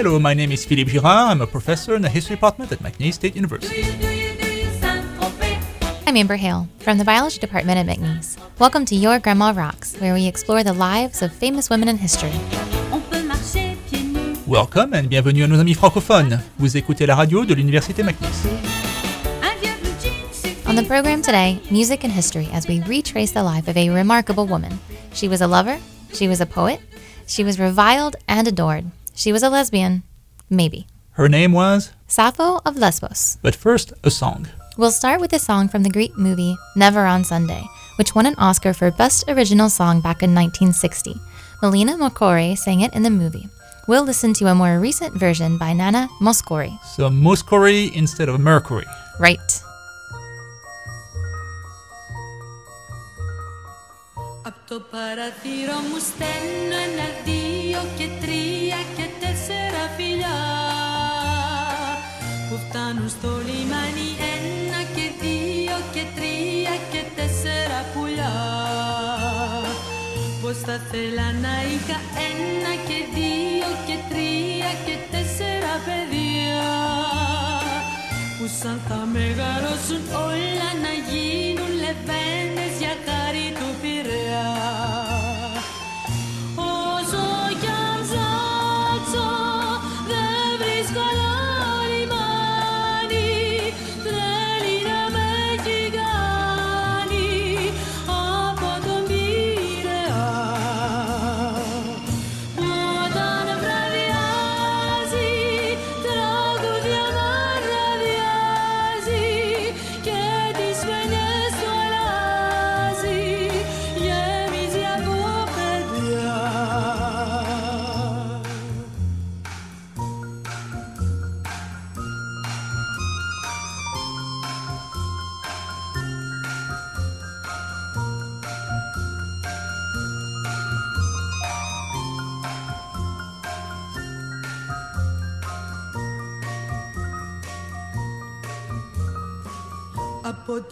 Hello, my name is Philippe Girard. I'm a professor in the history department at McNeese State University. I'm Amber Hale from the biology department at McNeese. Welcome to Your Grandma Rocks, where we explore the lives of famous women in history. Welcome and bienvenue à nos amis francophones. Vous écoutez la radio de l'Université McNeese. On the program today, music and history as we retrace the life of a remarkable woman. She was a lover, she was a poet, she was reviled and adored. She was a lesbian. Maybe. Her name was? Sappho of Lesbos. But first, a song. We'll start with a song from the Greek movie Never on Sunday, which won an Oscar for Best Original Song back in 1960. Melina Mercouri sang it in the movie. We'll listen to a more recent version by Nana Mouskouri. So Mouskouri instead of Mercouri. Right. Από το παραθύρο μου στέλνω ένα, δύο και τρία και φιλιά που φτάνουν στο λιμάνι ένα και δύο και τρία και τέσσερα πουλιά Πως θα θέλα να είχα ένα και δύο και τρία και τέσσερα παιδιά που σαν θα μεγαλώσουν όλα να γίνουν λεβέντες για χάρη του Πειραιά.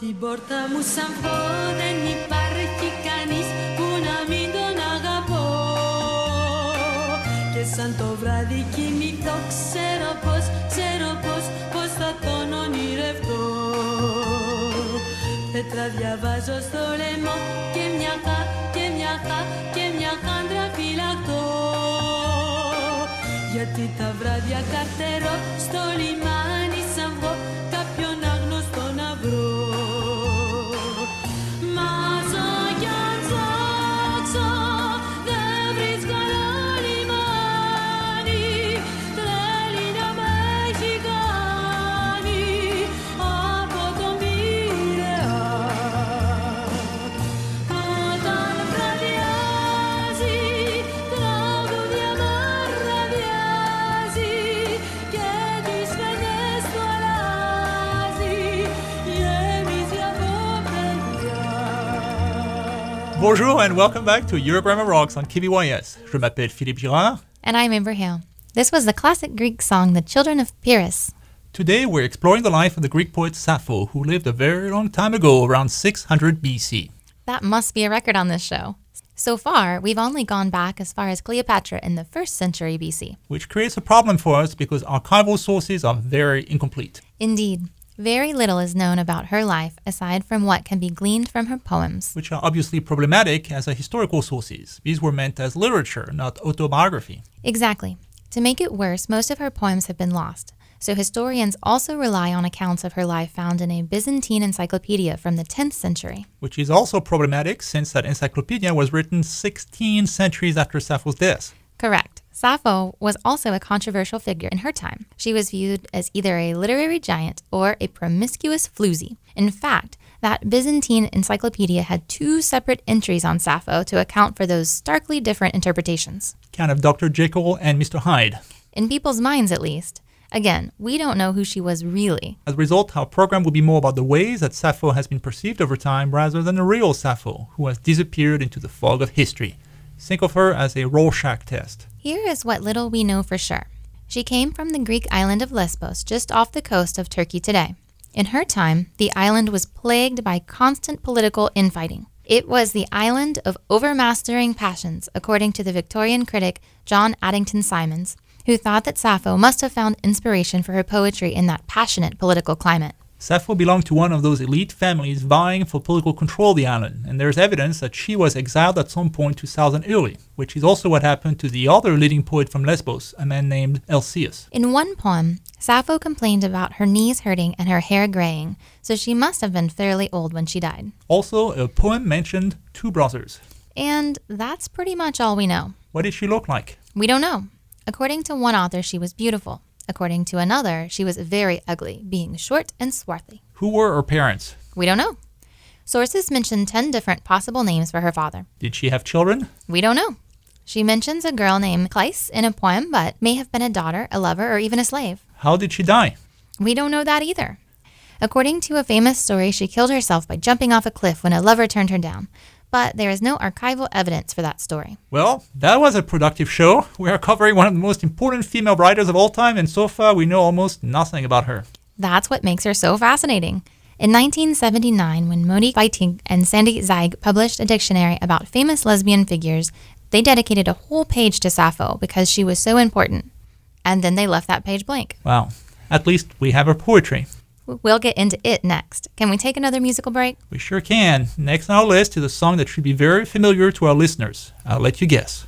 Την πόρτα μου σαν πω δεν υπάρχει κανείς που να μην τον αγαπώ. Και σαν το βράδυ κοιμηθώ ξέρω πως, ξέρω πως, πως θα τον ονειρευτώ. Πέτρα διαβάζω στο λαιμό και μια χα, και μια χα, και μια χάντρα φυλακτώ. Γιατί τα βράδια καρτερώ στο λιμάνι σαν βγω κάποιον Bonjour and welcome back to Your Grandma Rocks on KBYS. Je m'appelle Philippe Girard. And I'm Amber Hale. This was the classic Greek song The Children of Piraeus. Today we're exploring the life of the Greek poet Sappho, who lived a very long time ago, around 600 BC. That must be a record on this show. So far, we've only gone back as far as Cleopatra in the 1st century BC. which creates a problem for us because archival sources are very incomplete. Indeed, very little is known about her life aside from what can be gleaned from her poems. which are obviously problematic as a historical sources. These were meant as literature, not autobiography. Exactly. To make it worse, most of her poems have been lost. So historians also rely on accounts of her life found in a Byzantine encyclopedia from the 10th century. Which is also problematic since that encyclopedia was written 16 centuries after Sappho's death. Correct. Sappho was also a controversial figure in her time. She was viewed as either a literary giant or a promiscuous floozy. In fact, that Byzantine encyclopedia had two separate entries on Sappho to account for those starkly different interpretations. Kind of Dr. Jekyll and Mr. Hyde. In people's minds, at least. Again, we don't know who she was really. As a result, our program will be more about the ways that Sappho has been perceived over time rather than the real Sappho, who has disappeared into the fog of history. Think of her as a Rorschach test. Here is what little we know for sure. She came from the Greek island of Lesbos, just off the coast of Turkey today. In her time, the island was plagued by constant political infighting. It was the island of overmastering passions, according to the Victorian critic John Addington Symonds, who thought that Sappho must have found inspiration for her poetry in that passionate political climate. Sappho belonged to one of those elite families vying for political control of the island, and there's evidence that she was exiled at some point to southern Italy, which is also what happened to the other leading poet from Lesbos, a man named Alcaeus. In one poem, Sappho complained about her knees hurting and her hair graying, so she must have been fairly old when she died. Also, a poem mentioned two brothers. And that's pretty much all we know. What did she look like? We don't know. According to one author, she was beautiful. According to another, she was very ugly, being short and swarthy. Who were her parents? We don't know. Sources mention 10 different possible names for her father. Did she have children? We don't know. She mentions a girl named Cleis in a poem, but may have been a daughter, a lover, or even a slave. How did she die? We don't know that either. According to a famous story, she killed herself by jumping off a cliff when a lover turned her down. But there is no archival evidence for that story. Well, that was a productive show. We are covering one of the most important female writers of all time, and so far we know almost nothing about her. That's what makes her so fascinating. In 1979, when Monique Wittig and Sande Zeig published a dictionary about famous lesbian figures, they dedicated a whole page to Sappho because she was so important. And then they left that page blank. Wow. At least we have her poetry. We'll get into it next. Can we take another musical break? We sure can. Next on our list is a song that should be very familiar to our listeners. I'll let you guess.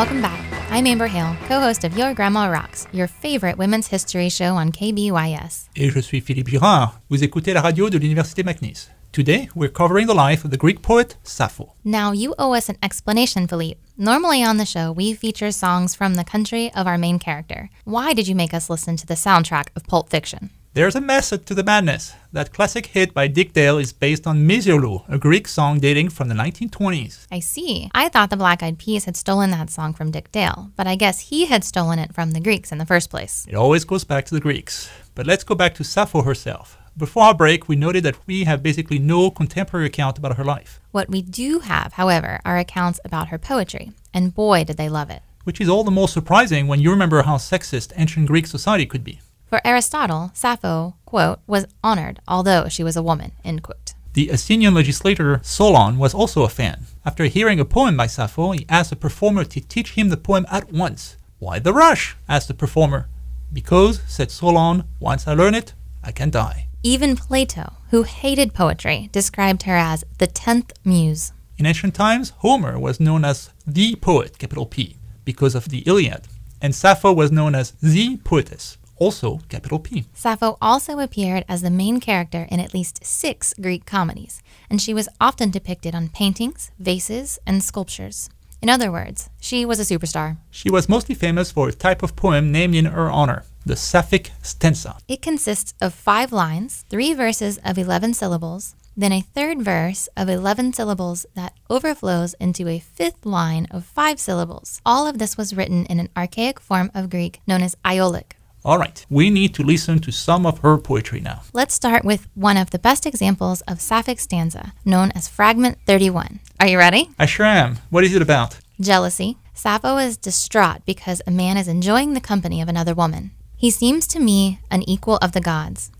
Welcome back. I'm Amber Hale, co host of Your Grandma Rocks, your favorite women's history show on KBYS. Et je suis Philippe Girard. Vous écoutez la radio de l'Université McNeese. Today, we're covering the life of the Greek poet Sappho. Now, you owe us an explanation, Philippe. Normally on the show, we feature songs from the country of our main character. Why did you make us listen to the soundtrack of Pulp Fiction? There's a method to the madness. That classic hit by Dick Dale is based on Misirlou, a Greek song dating from the 1920s. I see. I thought the Black Eyed Peas had stolen that song from Dick Dale, but I guess he had stolen it from the Greeks in the first place. It always goes back to the Greeks. But let's go back to Sappho herself. Before our break, we noted that we have basically no contemporary account about her life, What we do have, however, are accounts about her poetry, and boy, did they love it. which is all the more surprising when you remember how sexist ancient Greek society could be. For Aristotle, Sappho, quote, was honored, although she was a woman, end quote. The Athenian legislator Solon was also a fan. After hearing a poem by Sappho, he asked the performer to teach him the poem at once. Why the rush? asked the performer. Because, said Solon, once I learn it, I can die. Even Plato, who hated poetry, described her as the tenth muse. In ancient times, Homer was known as the poet, capital P, because of the Iliad, and Sappho was known as the poetess, also capital P. Sappho also appeared as the main character in at least six Greek comedies, and she was often depicted on paintings, vases, and sculptures. In other words, she was a superstar. She was mostly famous for a type of poem named in her honor, the Sapphic stanza. It consists of five lines, three verses of 11 syllables, then a third verse of 11 syllables that overflows into a fifth line of five syllables. All of this was written in an archaic form of Greek known as Aeolic. All right, we need to listen to some of her poetry now. Let's start with one of the best examples of Sapphic stanza, known as Fragment 31. Are you ready? I sure am. What is it about? Jealousy. Sappho is distraught because a man is enjoying the company of another woman. He seems to me an equal of the gods.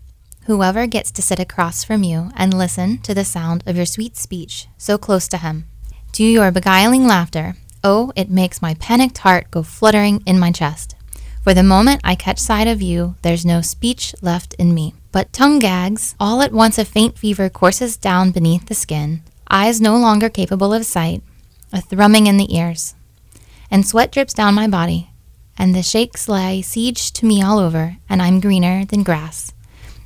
Whoever gets to sit across from you and listen to the sound of your sweet speech, so close to him, to your beguiling laughter, oh, it makes my panicked heart go fluttering in my chest. For the moment I catch sight of you, there's no speech left in me. But tongue gags, all at once a faint fever courses down beneath the skin, eyes no longer capable of sight, a thrumming in the ears, and sweat drips down my body, and the shakes lay siege to me all over, and I'm greener than grass.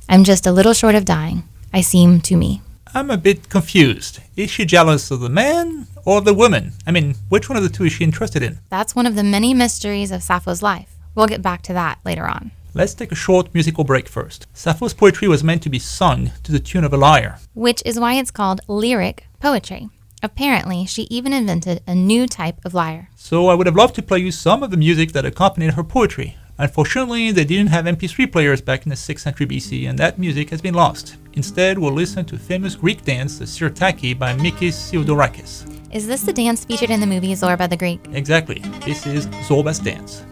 I'm just a little short of dying, I seem to me. I'm a bit confused. Is she jealous of the man or the woman? I mean, which one of the two is she interested in? That's one of the many mysteries of Sappho's life. We'll get back to that later on. Let's take a short musical break first. Sappho's poetry was meant to be sung to the tune of a lyre. Which is why it's called lyric poetry. Apparently, she even invented a new type of lyre. So I would have loved to play you some of the music that accompanied her poetry. Unfortunately, they didn't have MP3 players back in the 6th century BC, and that music has been lost. Instead, we'll listen to famous Greek dance, the Sirtaki by Mikis Theodorakis. Is this the dance featured in the movie Zorba the Greek? Exactly. This is Zorba's dance.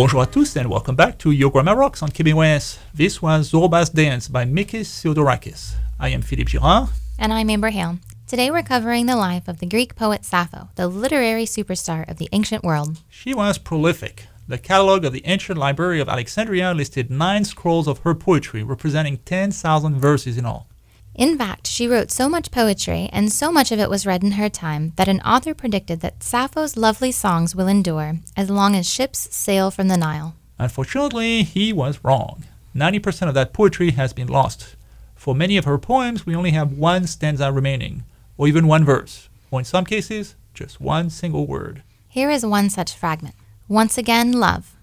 Bonjour à tous and welcome back to Your Grandma Rocks on KBYS. This was Zorba's Dance by Mikis Theodorakis. I am Philippe Girard. And I'm Amber Hale. Today we're covering the life of the Greek poet Sappho, the literary superstar of the ancient world. She was prolific. The catalog of the ancient library of Alexandria listed nine scrolls of her poetry, representing 10,000 verses in all. In fact, she wrote so much poetry, and so much of it was read in her time, that an author predicted that Sappho's lovely songs will endure as long as ships sail from the Nile. Unfortunately, he was wrong. 90% of that poetry has been lost. For many of her poems, we only have one stanza remaining, or even one verse, or in some cases, just one single word. Here is one such fragment. Once again, love,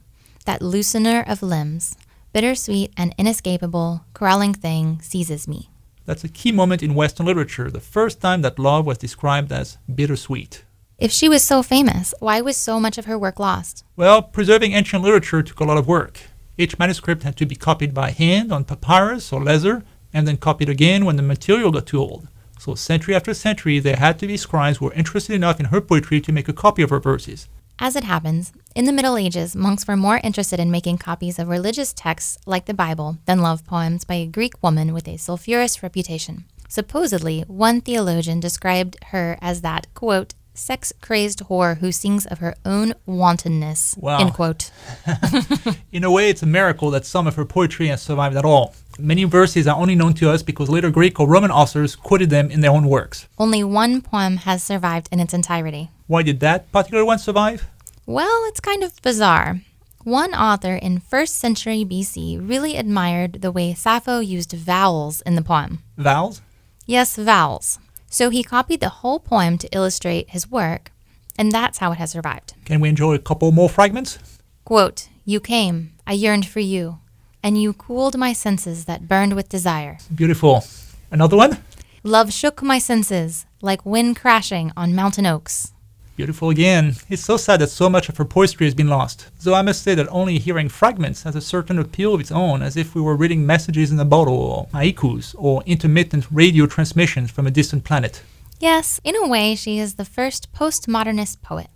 that loosener of limbs, bittersweet and inescapable, crawling thing, seizes me. That's a key moment in Western literature, the first time that love was described as bittersweet. If she was so famous, why was so much of her work lost? Well, preserving ancient literature took a lot of work. Each manuscript had to be copied by hand on papyrus or leather, and then copied again when the material got too old. So, century after century, there had to be scribes who were interested enough in her poetry to make a copy of her verses. As it happens, in the Middle Ages, monks were more interested in making copies of religious texts like the Bible than love poems by a Greek woman with a sulphurous reputation. Supposedly, one theologian described her as that, quote, sex crazed whore who sings of her own wantonness, Wow. end quote. In a way, it's a miracle that some of her poetry has survived at all. Many verses are only known to us because later Greek or Roman authors quoted them in their own works. Only one poem has survived in its entirety. Why did that particular one survive? Well, it's kind of bizarre. One author in 1st century BC really admired the way Sappho used vowels in the poem. Vowels? Yes, vowels. So he copied the whole poem to illustrate his work, and that's how it has survived. Can we enjoy a couple more fragments? Quote, You came, I yearned for you, and you cooled my senses that burned with desire. Beautiful. Another one? Love shook my senses like wind crashing on mountain oaks. Beautiful again. It's so sad that so much of her poetry has been lost. Though I must say that only hearing fragments has a certain appeal of its own, as if we were reading messages in a bottle, or haikus, or intermittent radio transmissions from a distant planet. Yes, in a way, she is the first postmodernist poet.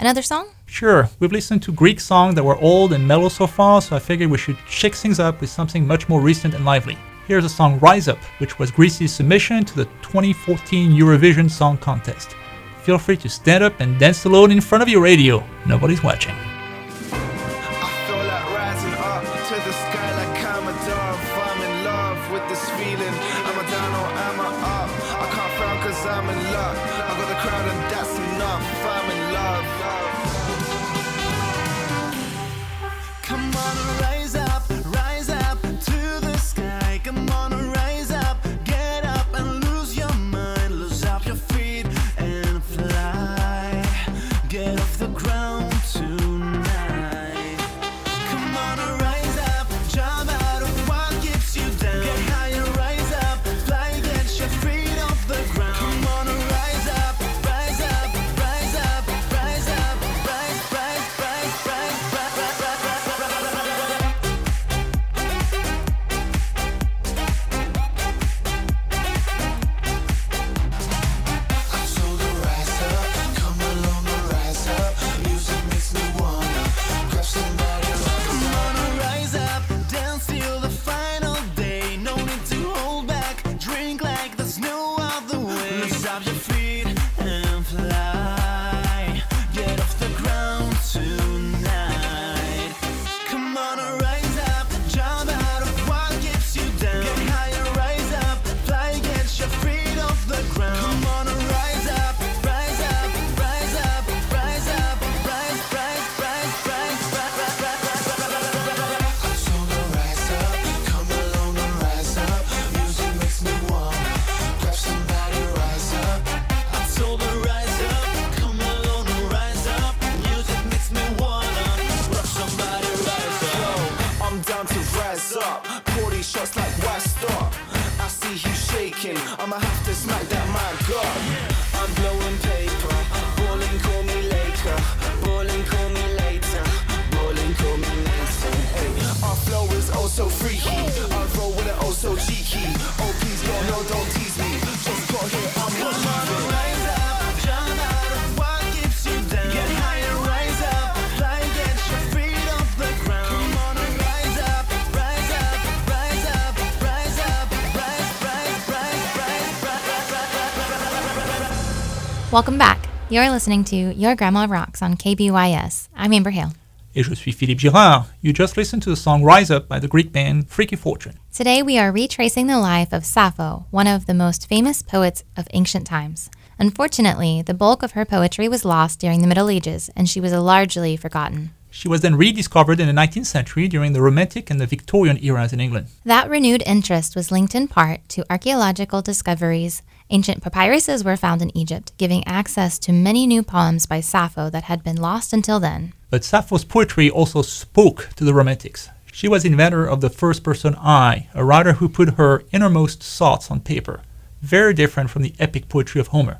Another song? Sure, we've listened to Greek songs that were old and mellow so far, so I figured we should shake things up with something much more recent and lively. Here's the song Rise Up, which was Greece's submission to the 2014 Eurovision Song Contest. Feel free to stand up and dance alone in front of your radio. Nobody's watching. I'ma have to smack that my Welcome back. You're listening to Your Grandma Rocks on KBYS. I'm Amber Hale. Et je suis Philippe Girard. You just listened to the song Rise Up by the Greek band Freaky Fortune. Today we are retracing the life of Sappho, one of the most famous poets of ancient times. Unfortunately, the bulk of her poetry was lost during the Middle Ages, and she was largely forgotten. She was then rediscovered in the 19th century during the Romantic and the Victorian eras in England. That renewed interest was linked in part to archaeological discoveries. Ancient papyruses were found in Egypt, giving access to many new poems by Sappho that had been lost until then. But Sappho's poetry also spoke to the Romantics. She was inventor of the first person I, a writer who put her innermost thoughts on paper, very different from the epic poetry of Homer.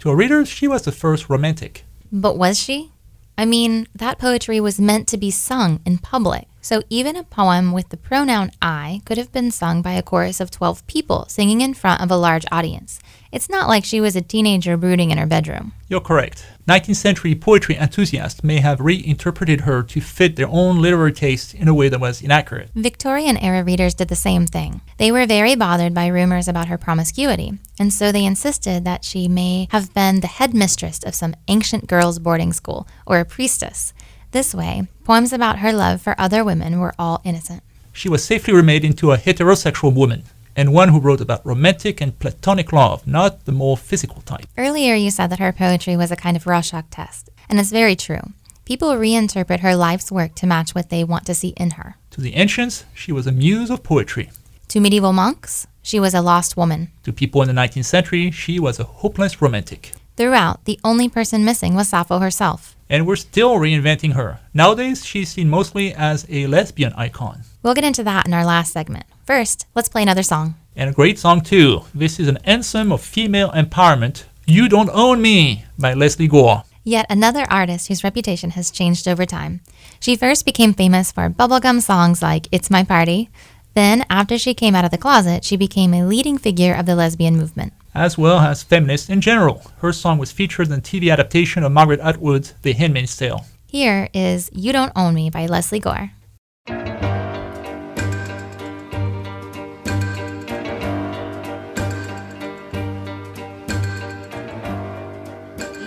To her readers, she was the first romantic. But was she? I mean, that poetry was meant to be sung in public. So even a poem with the pronoun I could have been sung by a chorus of 12 people singing in front of a large audience. It's not like she was a teenager brooding in her bedroom. You're correct. 19th century poetry enthusiasts may have reinterpreted her to fit their own literary taste in a way that was inaccurate. Victorian era readers did the same thing. They were very bothered by rumors about her promiscuity, and so they insisted that she may have been the headmistress of some ancient girls' boarding school or a priestess. This way, poems about her love for other women were all innocent. She was safely remade into a heterosexual woman, and one who wrote about romantic and platonic love, not the more physical type. Earlier, you said that her poetry was a kind of Rorschach test, and it's very true. People reinterpret her life's work to match what they want to see in her. To the ancients, she was a muse of poetry. To medieval monks, she was a lost woman. To people in the 19th century, she was a hopeless romantic. Throughout, the only person missing was Sappho herself. And we're still reinventing her. Nowadays, she's seen mostly as a lesbian icon. We'll get into that in our last segment. First, let's play another song. And a great song, too. This is an anthem of female empowerment You Don't Own Me by Lesley Gore. Yet another artist whose reputation has changed over time. She first became famous for bubblegum songs like It's My Party. Then, after she came out of the closet, she became a leading figure of the lesbian movement. As well as feminists in general. Her song was featured in the TV adaptation of Margaret Atwood's The Handmaid's Tale. Here is You Don't Own Me by Lesley Gore.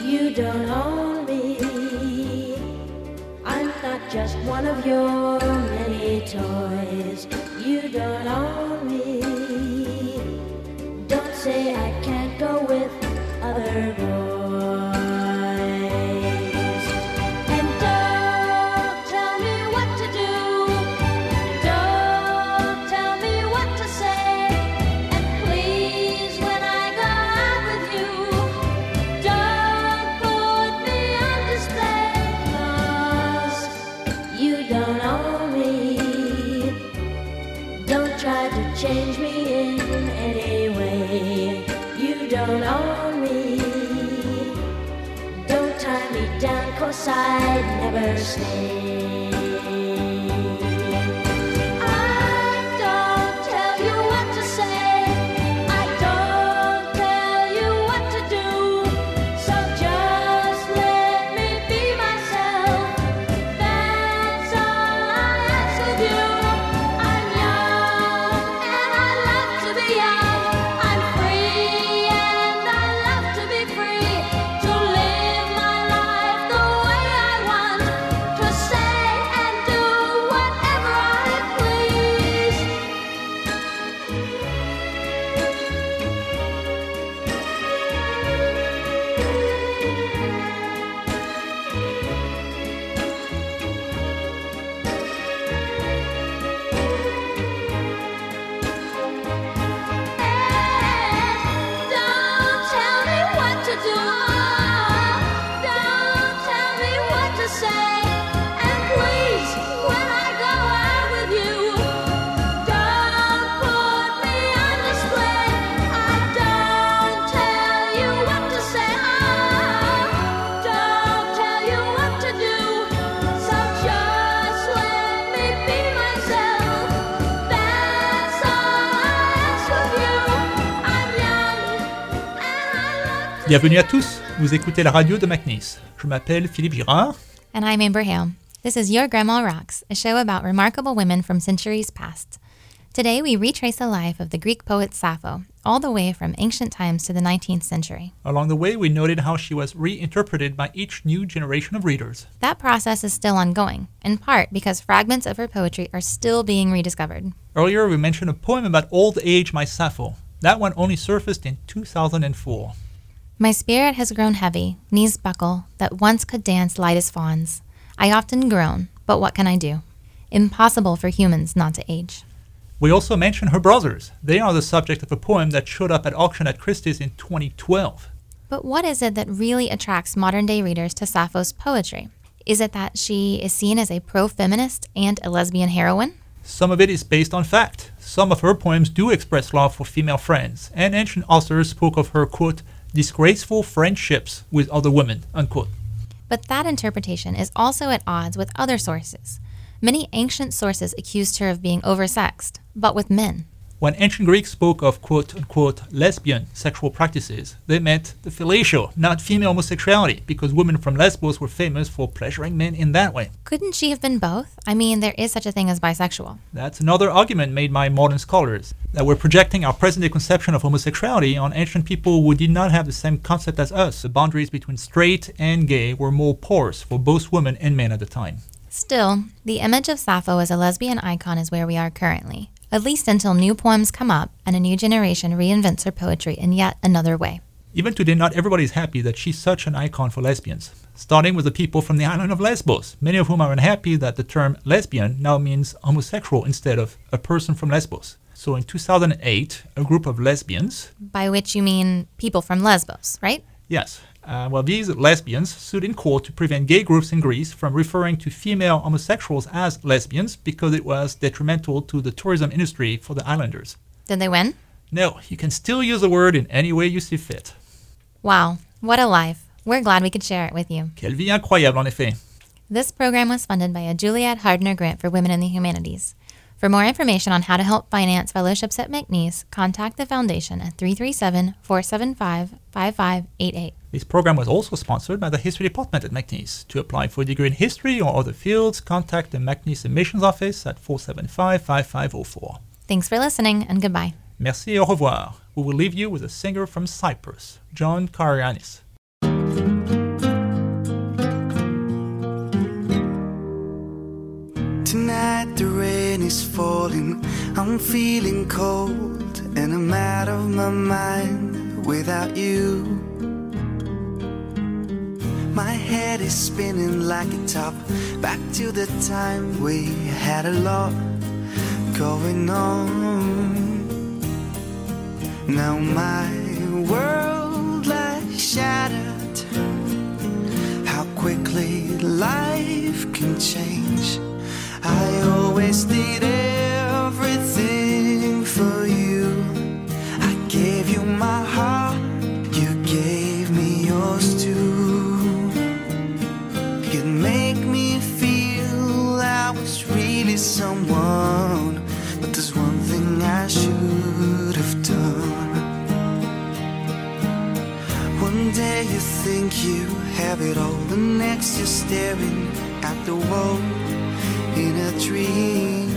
You don't own me. I'm not just one of your many toys. You don't own you don't own me. Don't try to change me in any way. You don't own me. Don't tie me down, cause I'd never stay. Bienvenue à tous, vous écoutez la radio de McNeese. Je m'appelle Philippe Girard. And I'm Amber Hale. This is Your Grandma Rocks, a show about remarkable women from centuries past. Today, we retrace the life of the Greek poet Sappho, all the way from ancient times to the 19th century. Along the way, we noted how she was reinterpreted by each new generation of readers. That process is still ongoing, in part because fragments of her poetry are still being rediscovered. Earlier, we mentioned a poem about old age, my Sappho. That one only surfaced in 2004. My spirit has grown heavy, knees buckle, that once could dance light as fawns. I often groan, but what can I do? Impossible for humans not to age. We also mention her brothers. They are the subject of a poem that showed up at auction at Christie's in 2012. But what is it that really attracts modern day readers to Sappho's poetry? Is it that she is seen as a pro feminist and a lesbian heroine? Some of it is based on fact. Some of her poems do express love for female friends, and ancient authors spoke of her, quote, disgraceful friendships with other women, unquote. But that interpretation is also at odds with other sources. Many ancient sources accused her of being oversexed, but with men. When ancient Greeks spoke of quote unquote lesbian sexual practices, they meant the fellatio, not female homosexuality, because women from Lesbos were famous for pleasuring men in that way. Couldn't she have been both? I mean, there is such a thing as bisexual. That's another argument made by modern scholars that we're projecting our present day conception of homosexuality on ancient people who did not have the same concept as us. The boundaries between straight and gay were more porous for both women and men at the time. Still, the image of Sappho as a lesbian icon is where we are currently, at least until new poems come up and a new generation reinvents her poetry in yet another way. Even today, not everybody is happy that she's such an icon for lesbians. Starting with the people from the island of Lesbos, many of whom are unhappy that the term lesbian now means homosexual instead of a person from Lesbos. So in 2008, a group of lesbians, By which you mean people from Lesbos, right? yes, uh, well, these lesbians sued in court to prevent gay groups in Greece from referring to female homosexuals as lesbians because it was detrimental to the tourism industry for the islanders. Did they win? No, you can still use the word in any way you see fit. Wow, what a life. We're glad we could share it with you. Quelle vie incroyable, en effet. This program was funded by a Juliet Hardtner Grant for Women in the Humanities. For more information on how to help finance fellowships at McNeese, contact the Foundation at 337 475 5588. This program was also sponsored by the History Department at McNeese. To apply for a degree in history or other fields, contact the McNeese Admissions Office at 475 5504. Thanks for listening and goodbye. Merci et au revoir. We will leave you with a singer from Cyprus, John Karayiannis. Tonight the rain is falling. I'm feeling cold and I'm out of my mind without you. My head is spinning like a top. Back to the time we had a lot going on. Now my world lies shattered. How quickly life can change. I always did everything for you. I gave you my heart, you gave me yours too. You make me feel I was really someone, but there's one thing I should have done. One day you think you have it all, the next you're staring at the wall a dream.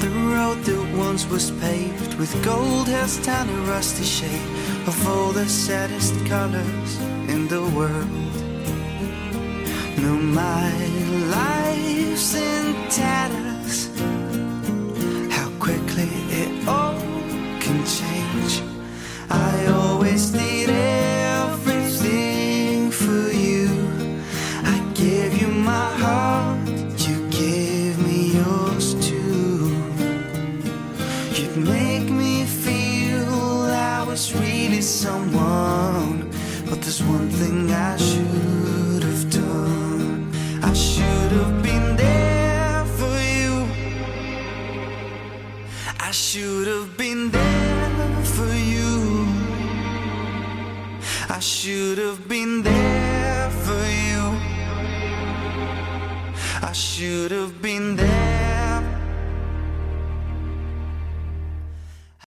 The road that once was paved with gold has turned a rusty shade of all the saddest colors in the world. No, my life's in tatters. Should have